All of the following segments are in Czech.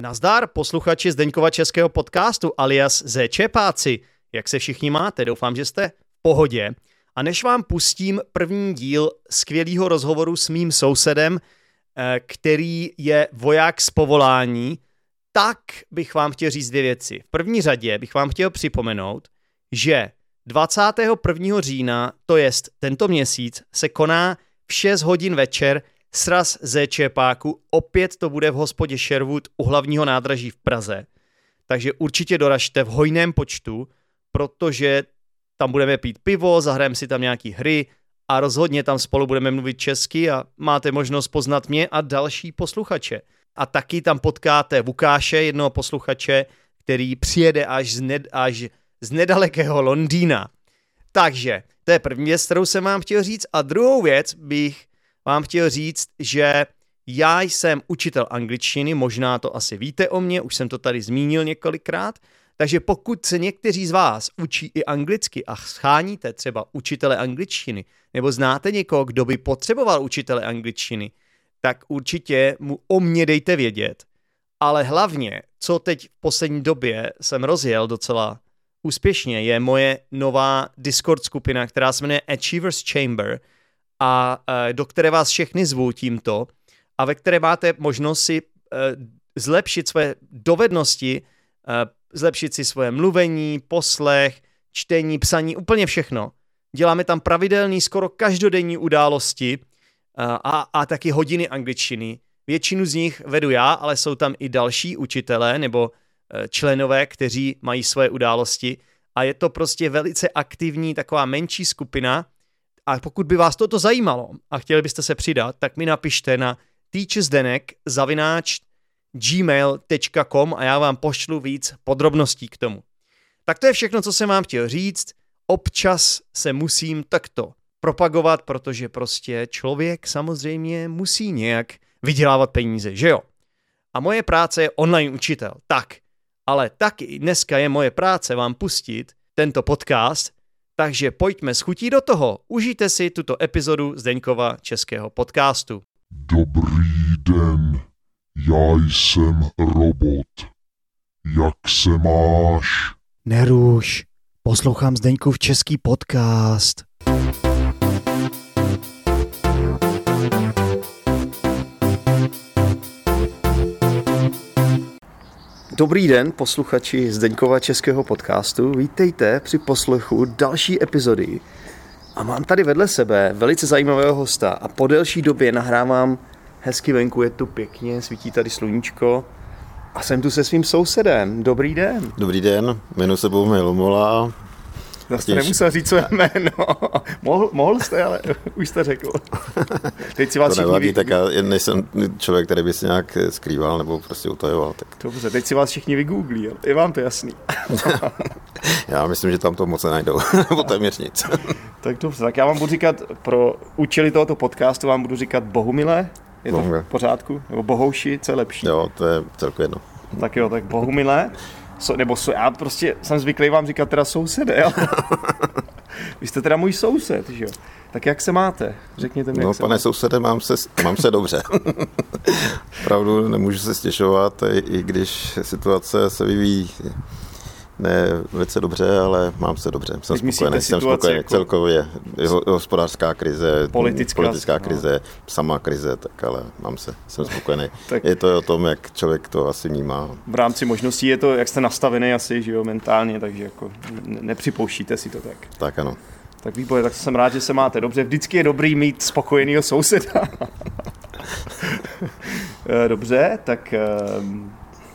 Nazdar, posluchači Zdeňkova českého podcastu alias Zčepáci. Jak se všichni máte? Doufám, že jste v pohodě. A než vám pustím první díl skvělého rozhovoru s mým sousedem, eh, který je voják z povolání, tak bych vám chtěl říct dvě věci. V první řadě bych vám chtěl připomenout, že 21. října, to jest tento měsíc, se koná v 6 hodin večer sraz ze Čepáku. Opět to bude v hospodě Sherwood u hlavního nádraží v Praze. Takže určitě doražte v hojném počtu, protože tam budeme pít pivo, zahrajeme si tam nějaký hry a rozhodně tam spolu budeme mluvit česky a máte možnost poznat mě a další posluchače. A taky tam potkáte Vukáše, jednoho posluchače, který přijede až z, ned, až z nedalekého Londýna. Takže to je první věc, kterou jsem vám chtěl říct. A druhou věc bych vám chtěl říct, že já jsem učitel angličtiny, možná to asi víte o mě, už jsem to tady zmínil několikrát, takže pokud se někteří z vás učí i anglicky a scháníte třeba učitele angličtiny, nebo znáte někoho, kdo by potřeboval učitele angličtiny, tak určitě mu o mě dejte vědět. Ale hlavně, co teď v poslední době jsem rozjel docela úspěšně, je moje nová Discord skupina, která se jmenuje Achievers Chamber a e, do které vás všechny zvu tímto a ve které máte možnost si e, zlepšit své dovednosti, e, zlepšit si svoje mluvení, poslech, čtení, psaní, úplně všechno. Děláme tam pravidelný, skoro každodenní události a, a taky hodiny angličtiny. Většinu z nich vedu já, ale jsou tam i další učitelé nebo členové, kteří mají své události a je to prostě velice aktivní taková menší skupina a pokud by vás toto zajímalo a chtěli byste se přidat, tak mi napište na teachersdenek zavináč gmail.com a já vám pošlu víc podrobností k tomu. Tak to je všechno, co jsem vám chtěl říct. Občas se musím takto propagovat, protože prostě člověk samozřejmě musí nějak vydělávat peníze, že jo? A moje práce je online učitel. Tak, ale taky dneska je moje práce vám pustit tento podcast, takže pojďme s chutí do toho. Užijte si tuto epizodu Zdeňkova českého podcastu. Dobrý den, já jsem robot. Jak se máš? Neruš, poslouchám Zdeňkův český podcast. Dobrý den, posluchači Zdeňkova českého podcastu. Vítejte při poslechu další epizody. A mám tady vedle sebe velice zajímavého hosta a po delší době nahrávám hezky venku, je tu pěkně, svítí tady sluníčko a jsem tu se svým sousedem. Dobrý den. Dobrý den, jmenuji se Bohumil Lumola, Zase jste nemusel říct své jméno. mohl, mohl jste, ale už jste řekl. Teď si vás to nevadí, všichni... tak já nejsem člověk, který by se nějak skrýval nebo prostě utajoval. Tak... Dobře, teď si vás všichni vygooglí, je vám to jasný. já myslím, že tam to moc nenajdou, nebo téměř nic. tak dobře, tak já vám budu říkat, pro účely tohoto podcastu vám budu říkat Bohumile, je to v pořádku? Nebo Bohouši, co je lepší? Jo, to je celku jedno. Tak jo, tak Bohumile so, nebo so, já prostě jsem zvyklý vám říkat teda sousede, jo? Vy jste teda můj soused, že jo? Tak jak se máte? Řekněte mi, No, pane máte. sousede, mám se, mám se dobře. Opravdu nemůžu se stěšovat, i, i když situace se vyvíjí ne velice dobře, ale mám se dobře. Jsem Když spokojený, jsem spokojený. Jako... Celkově hospodářská krize, politická, politická no. krize, sama krize, tak ale mám se, jsem spokojený. tak... Je to o tom, jak člověk to asi vnímá. V rámci možností je to, jak jste nastavený asi, že jo, mentálně, takže jako ne- nepřipouštíte si to tak. Tak ano. Tak výborně, tak jsem rád, že se máte dobře. Vždycky je dobrý mít spokojenýho souseda. dobře, tak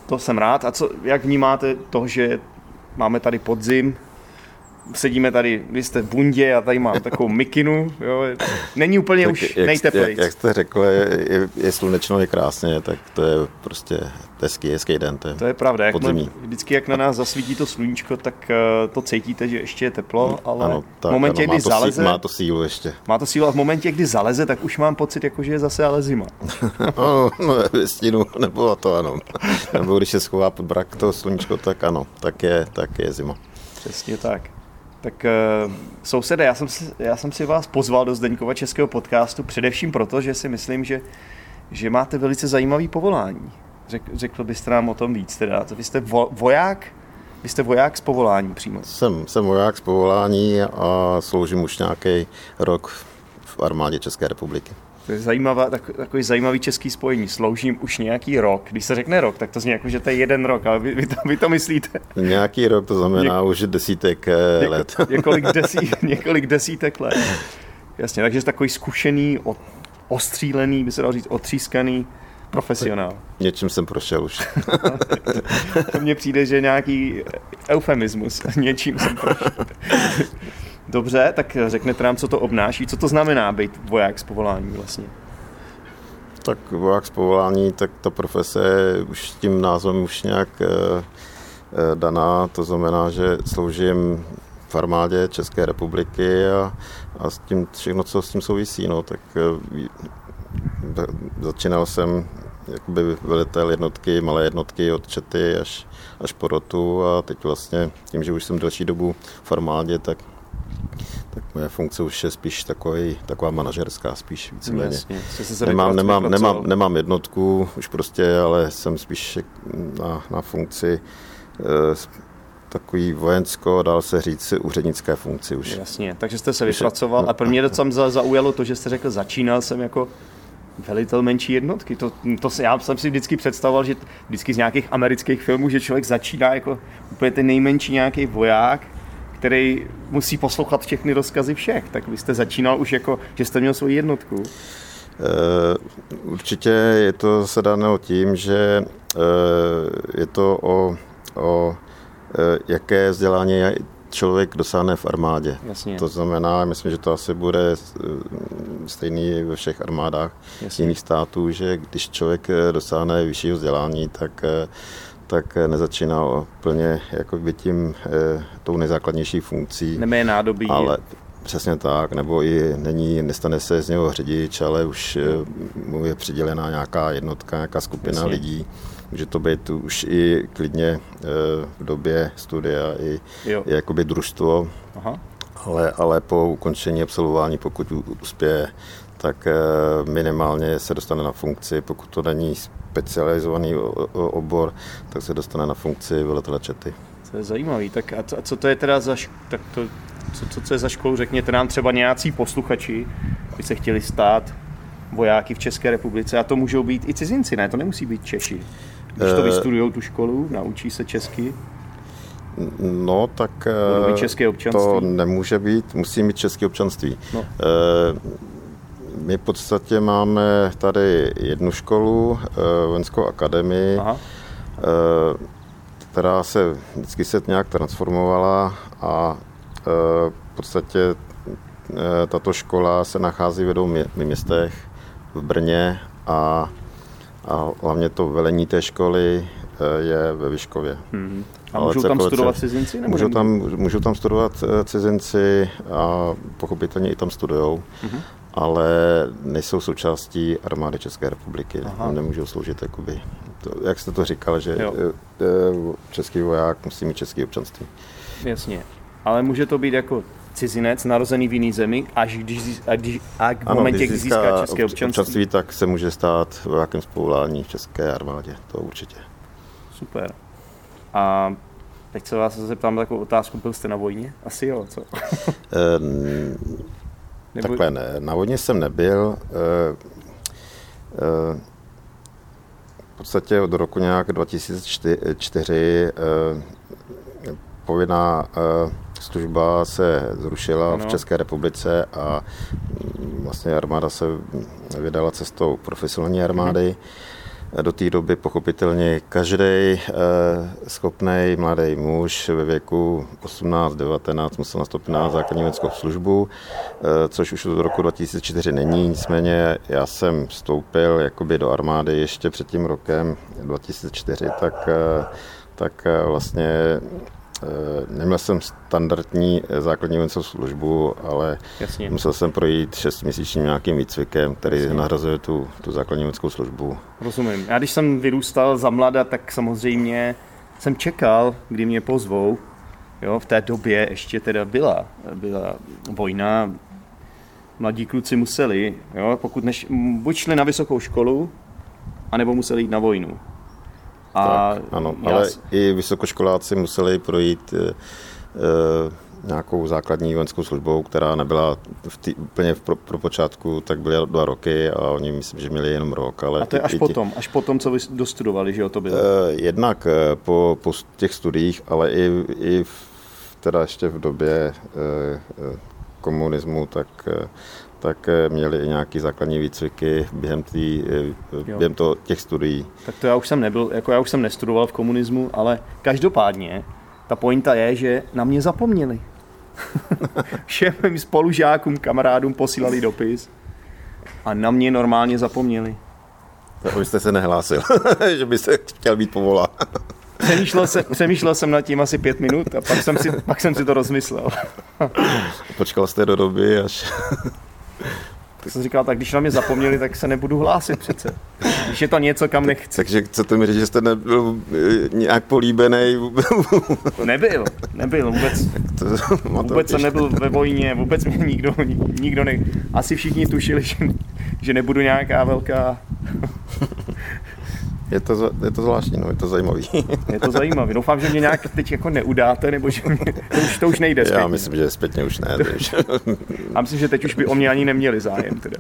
to jsem rád. A co, jak vnímáte to, že máme tady podzim, sedíme tady, vy jste v bundě, já tady mám takovou mikinu, jo, není úplně tak už jak. Jak, jak jste řekl, je, je, je slunečno, je krásně, tak to je prostě hezký, hezký den. To je, to je pravda, jak podzimí. vždycky jak na nás zasvítí to sluníčko, tak uh, to cítíte, že ještě je teplo, ale ano, tak, v momentě, ano, kdy má to zaleze... Sí, má to sílu ještě. Má to sílu a v momentě, kdy zaleze, tak už mám pocit, jako, že je zase ale zima. no, no, ve stínu, nebo to ano. nebo když se schová pod brak to sluníčko, tak ano, tak je, tak je zima. Přesně tak. Tak uh, sousede, já jsem, si, já jsem si vás pozval do Zdeňkova českého podcastu především proto, že si myslím, že, že máte velice zajímavý povolání. Řek, řekl byste nám o tom víc teda. Vy jste vo, voják? Vy jste voják z povolání přímo? Jsem, jsem voják z povolání a sloužím už nějaký rok v armádě České republiky. To je zajímavá, tak, takový zajímavý český spojení. Sloužím už nějaký rok. Když se řekne rok, tak to zní jako, že to je jeden rok, ale vy, vy, to, vy to myslíte. Nějaký rok to znamená Něk... už desítek eh, něk, let. Několik, desí, několik desítek let. Jasně, takže takový zkušený, ostřílený, by se dalo říct, otřískaný profesionál. Něčím jsem prošel už. to mně přijde, že nějaký eufemismus. Něčím jsem prošel. Dobře, tak řeknete nám, co to obnáší. Co to znamená být voják z povolání vlastně? Tak voják z povolání, tak ta profese je už tím názvem už nějak e, e, daná. To znamená, že sloužím v armádě České republiky a, a s tím všechno, co s tím souvisí. No, tak e, začínal jsem jakoby velitel jednotky, malé jednotky od čety až, až po rotu a teď vlastně tím, že už jsem delší dobu v armádě, tak tak moje funkce už je spíš takový, taková manažerská, spíš víceméně. Nemám, nemám, nemám, nemám jednotku už prostě, ale jsem spíš na, na funkci e, takový vojensko, dal se říct úřednické funkci už. Jasně, takže jste se vypracoval no, a pro mě docela zaujalo to, že jste řekl, začínal jsem jako velitel menší jednotky. To, to já jsem si vždycky představoval, že vždycky z nějakých amerických filmů, že člověk začíná jako úplně ten nejmenší nějaký voják, který musí poslouchat všechny rozkazy všech. Tak vy jste začínal už jako, že jste měl svoji jednotku. Uh, určitě je to se dáno tím, že uh, je to o, o uh, jaké vzdělání člověk dosáhne v armádě. Jasně. To znamená, myslím, že to asi bude stejný ve všech armádách Jasně. jiných států, že když člověk dosáhne vyššího vzdělání, tak tak nezačíná úplně jako by tím e, tou nejzákladnější funkcí. Nemé nádobí. Ale Přesně tak, nebo i není, nestane se z něho řidič, ale už e, mu je přidělená nějaká jednotka, nějaká skupina Jasně. lidí. Může to být už i klidně e, v době studia i, i jakoby družstvo, Aha. Ale, ale po ukončení absolvování, pokud uspěje, tak minimálně se dostane na funkci, pokud to není specializovaný obor, tak se dostane na funkci veletele čety. To je zajímavý. Tak a co to je teda za, tak to, co, co, co je za školu? Řekněte nám třeba nějací posluchači, by se chtěli stát vojáky v České republice a to můžou být i cizinci, ne? To nemusí být Češi. Když to eh, vystudují tu školu, naučí se česky, No, tak české občanství. to nemůže být, musí mít české občanství. No. My v podstatě máme tady jednu školu, eh, vojenskou akademii, Aha. Eh, která se vždycky se nějak transformovala a eh, v podstatě tato škola se nachází v dvou městech, v Brně a, a hlavně to velení té školy je ve Vyškově. Mm-hmm. A můžou tam studovat cizinci? Nebo můžou, tam, můžou tam studovat cizinci a pochopitelně i tam studujou. Mm-hmm ale nejsou součástí armády České republiky. Aha. Nemůžou sloužit jakoby, to, jak jste to říkal, že jo. Eh, eh, český voják musí mít české občanství. Jasně, ale může to být jako cizinec narozený v jiné zemi, až když, a když, a v ano, momentě, když získá, získá české občanství. občanství, tak se může stát vojákem z povolání v české armádě, to určitě. Super. A teď se vás zeptám takovou otázku, byl jste na vojně? Asi jo, co? Nebo... Takhle ne. Na vodně jsem nebyl. Eh, eh, v podstatě od roku nějak 2004 eh, povinná služba se zrušila ano. v České republice a mm, vlastně armáda se vydala cestou profesionální armády. Mhm. Do té doby pochopitelně každý eh, schopný mladý muž ve věku 18-19 musel nastoupit na základní vojenskou službu, eh, což už od roku 2004 není. Nicméně já jsem vstoupil jakoby do armády ještě před tím rokem 2004, tak, eh, tak vlastně neměl jsem standardní eh, základní vojenskou službu, ale Jasně. musel jsem projít šestměsíčním nějakým výcvikem, který Jasně. nahrazuje tu, tu základní vojenskou službu. Rozumím. Já když jsem vyrůstal za mlada, tak samozřejmě jsem čekal, kdy mě pozvou. Jo, v té době ještě teda byla, byla vojna, mladí kluci museli, jo, pokud než, buď šli na vysokou školu, anebo museli jít na vojnu. A tak, ano, ale i vysokoškoláci museli projít e, nějakou základní vojenskou službou, která nebyla v tý, úplně v pro, pro počátku, tak byly dva roky a oni myslím, že měli jenom rok. Ale a to je až potom, až potom, co vy dostudovali, že jo, to bylo? Eh, jednak eh, po, po těch studiích, ale i, i v, teda ještě v době eh, komunismu, tak tak měli i nějaký základní výcviky během, tý, během to, těch studií. Tak to já už jsem nebyl, jako já už jsem nestudoval v komunismu, ale každopádně ta pointa je, že na mě zapomněli. Všem mým spolužákům, kamarádům posílali dopis a na mě normálně zapomněli. To byste se nehlásil, že byste chtěl být povolán. Přemýšlel jsem, přemýšlel jsem nad tím asi pět minut a pak jsem si, pak jsem si to rozmyslel. Počkal jste do doby, až tak jsem říkal, tak když na mě zapomněli, tak se nebudu hlásit přece. Když je to něco, kam nechci. Takže chcete mi říct, že jste nebyl eh, nějak políbený? nebyl, nebyl vůbec. To, vůbec jsem nebyl ve vojně, vůbec mě nikdo, nikdo ne... Asi všichni tušili, že, že nebudu nějaká velká je to, je to zvláštní, no, je to zajímavý. je to zajímavý. Doufám, že mě nějak teď jako neudáte, nebo že mě, to, už, to už nejde zpětně. Já myslím, že zpětně už ne. Já myslím, že teď už by o mě ani neměli zájem. Teda.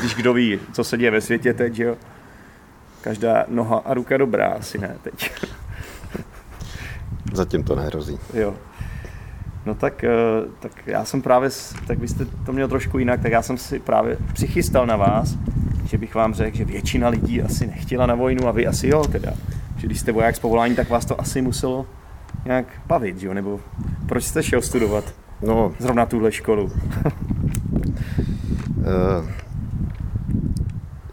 Když kdo ví, co se děje ve světě teď, že jo. Každá noha a ruka dobrá, asi ne teď. Zatím to nehrozí. Jo. No tak, eh, tak já jsem právě, tak vy jste to měl trošku jinak, tak já jsem si právě přichystal na vás, že bych vám řekl, že většina lidí asi nechtěla na vojnu a vy asi jo teda. Že když jste voják z povolání, tak vás to asi muselo nějak bavit, jo? Nebo proč jste šel studovat no, zrovna tuhle školu? Eh,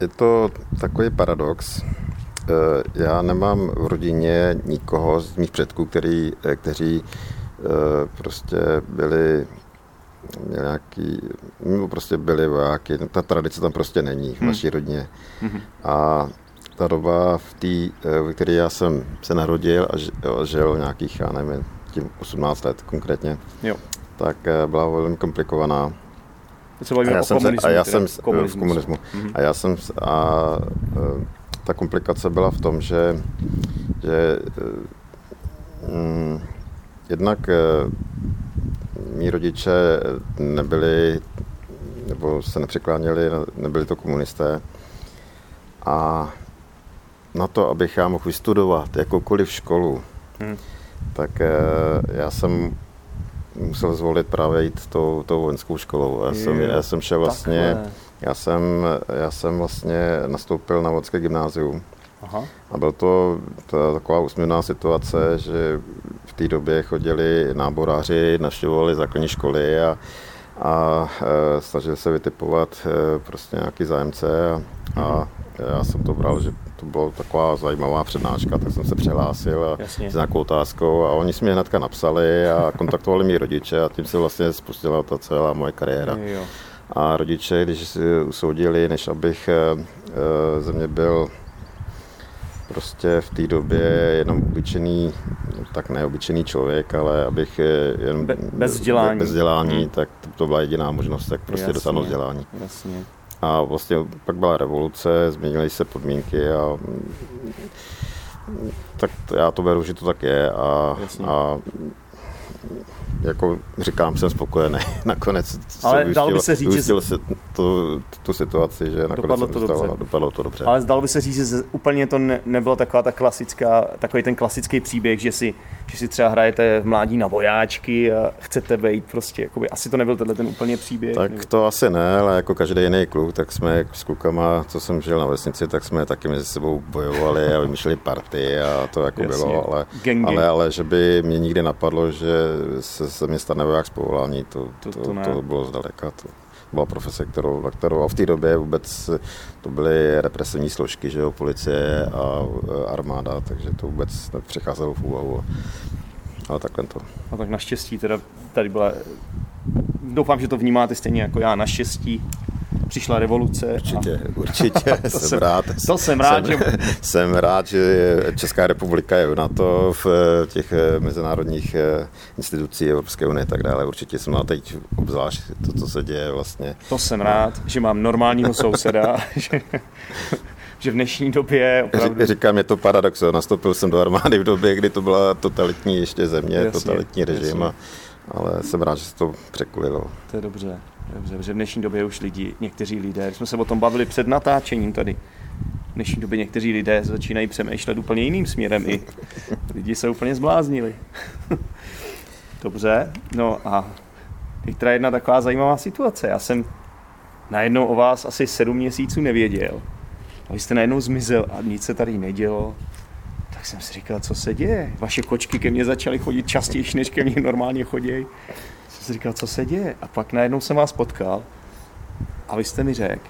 je to takový paradox. Eh, já nemám v rodině nikoho z mých předků, který, eh, kteří prostě byli nějaký, nebo prostě byli vojáky, ta tradice tam prostě není v hmm. naší rodině. Hmm. A ta doba, v té, eh, ve které já jsem se narodil a žil nějakých, já nevím, tím 18 let konkrétně, jo. tak eh, byla velmi komplikovaná. A já, jsem se, a já jsem v komunismu. Mm-hmm. A já jsem a eh, ta komplikace byla v tom, že, že mm, jednak mý rodiče nebyli, nebo se nepřekláněli, nebyli to komunisté. A na to, abych já mohl vystudovat jakoukoliv školu, hmm. tak eh, já jsem musel zvolit právě jít tou, tou vojenskou školou. Já jsem, já jsem šel vlastně, já jsem, já jsem vlastně nastoupil na vojenské gymnázium. Aha. A byl to, to taková úsměvná situace, že v té době chodili náboráři, navštěvovali základní školy a, a e, snažili se vytipovat e, prostě nějaký zájemce a, a já jsem to bral, že to byla taková zajímavá přednáška, tak jsem se přihlásil a s nějakou otázkou a oni si mě hnedka napsali a kontaktovali mi rodiče a tím se vlastně spustila ta celá moje kariéra. Jo. A rodiče, když si usoudili, než abych e, e ze mě byl prostě v té době jenom obyčený, tak neobyčejný člověk, ale abych jen Be, bez vzdělání, bez vzdělání hmm. tak to byla jediná možnost, tak prostě dosáhnout vzdělání. Jasně. A vlastně pak byla revoluce, změnily se podmínky a tak já to beru, že to tak je a, a jako říkám, jsem spokojený. nakonec Ale se dalo by se říct, že... se tu, tu situaci, že nakonec dopadlo to, dobře. dopadlo to dobře. Ale zdalo by se říct, že úplně to ne, nebylo taková ta klasická, takový ten klasický příběh, že si, že si třeba hrajete v mládí na vojáčky a chcete být prostě, jakoby, asi to nebyl tenhle ten úplně příběh. Tak nebo... to asi ne, ale jako každý jiný kluk, tak jsme s klukama, co jsem žil na vesnici, tak jsme taky mezi sebou bojovali a vymýšleli party a to jako Jasně. bylo, ale, ale, ale, že by mě nikdy napadlo, že se se mě stane voják z povolání, to, to, to, to, to bylo zdaleka. To byla profese, kterou, na kterou a v té době vůbec to byly represivní složky, že jo, policie a armáda, takže to vůbec nepřecházelo v úvahu. Ale takhle to. A tak naštěstí teda tady byla, doufám, že to vnímáte stejně jako já, naštěstí přišla revoluce. Určitě, a... určitě, to jsem, jsem rád. To jsem rád, jsem, že... jsem rád, že Česká republika je na to v těch eh, mezinárodních eh, institucí Evropské unie a tak dále. Určitě jsem na teď obzvlášť to, co se děje vlastně. To jsem rád, že mám normálního souseda, že že v dnešní době opravdu... Říkám, je to paradox, nastoupil jsem do armády v době, kdy to byla totalitní ještě země, jasně, totalitní režim, a, ale jsem rád, že se to překulilo. To je dobře, dobře, protože v dnešní době už lidi, někteří lidé, jsme se o tom bavili před natáčením tady, v dnešní době někteří lidé začínají přemýšlet úplně jiným směrem i lidi se úplně zbláznili. Dobře, no a teď teda jedna taková zajímavá situace. Já jsem najednou o vás asi sedm měsíců nevěděl. A vy jste najednou zmizel a nic se tady nedělo. Tak jsem si říkal, co se děje. Vaše kočky ke mně začaly chodit častěji, než ke mně normálně chodí. Jsem si říkal, co se děje. A pak najednou jsem vás potkal a vy jste mi řekl,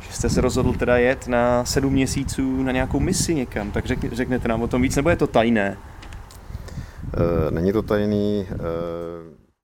že jste se rozhodl teda jet na sedm měsíců na nějakou misi někam. Tak řekne, řeknete nám o tom víc, nebo je to tajné? Uh, není to tajný. Uh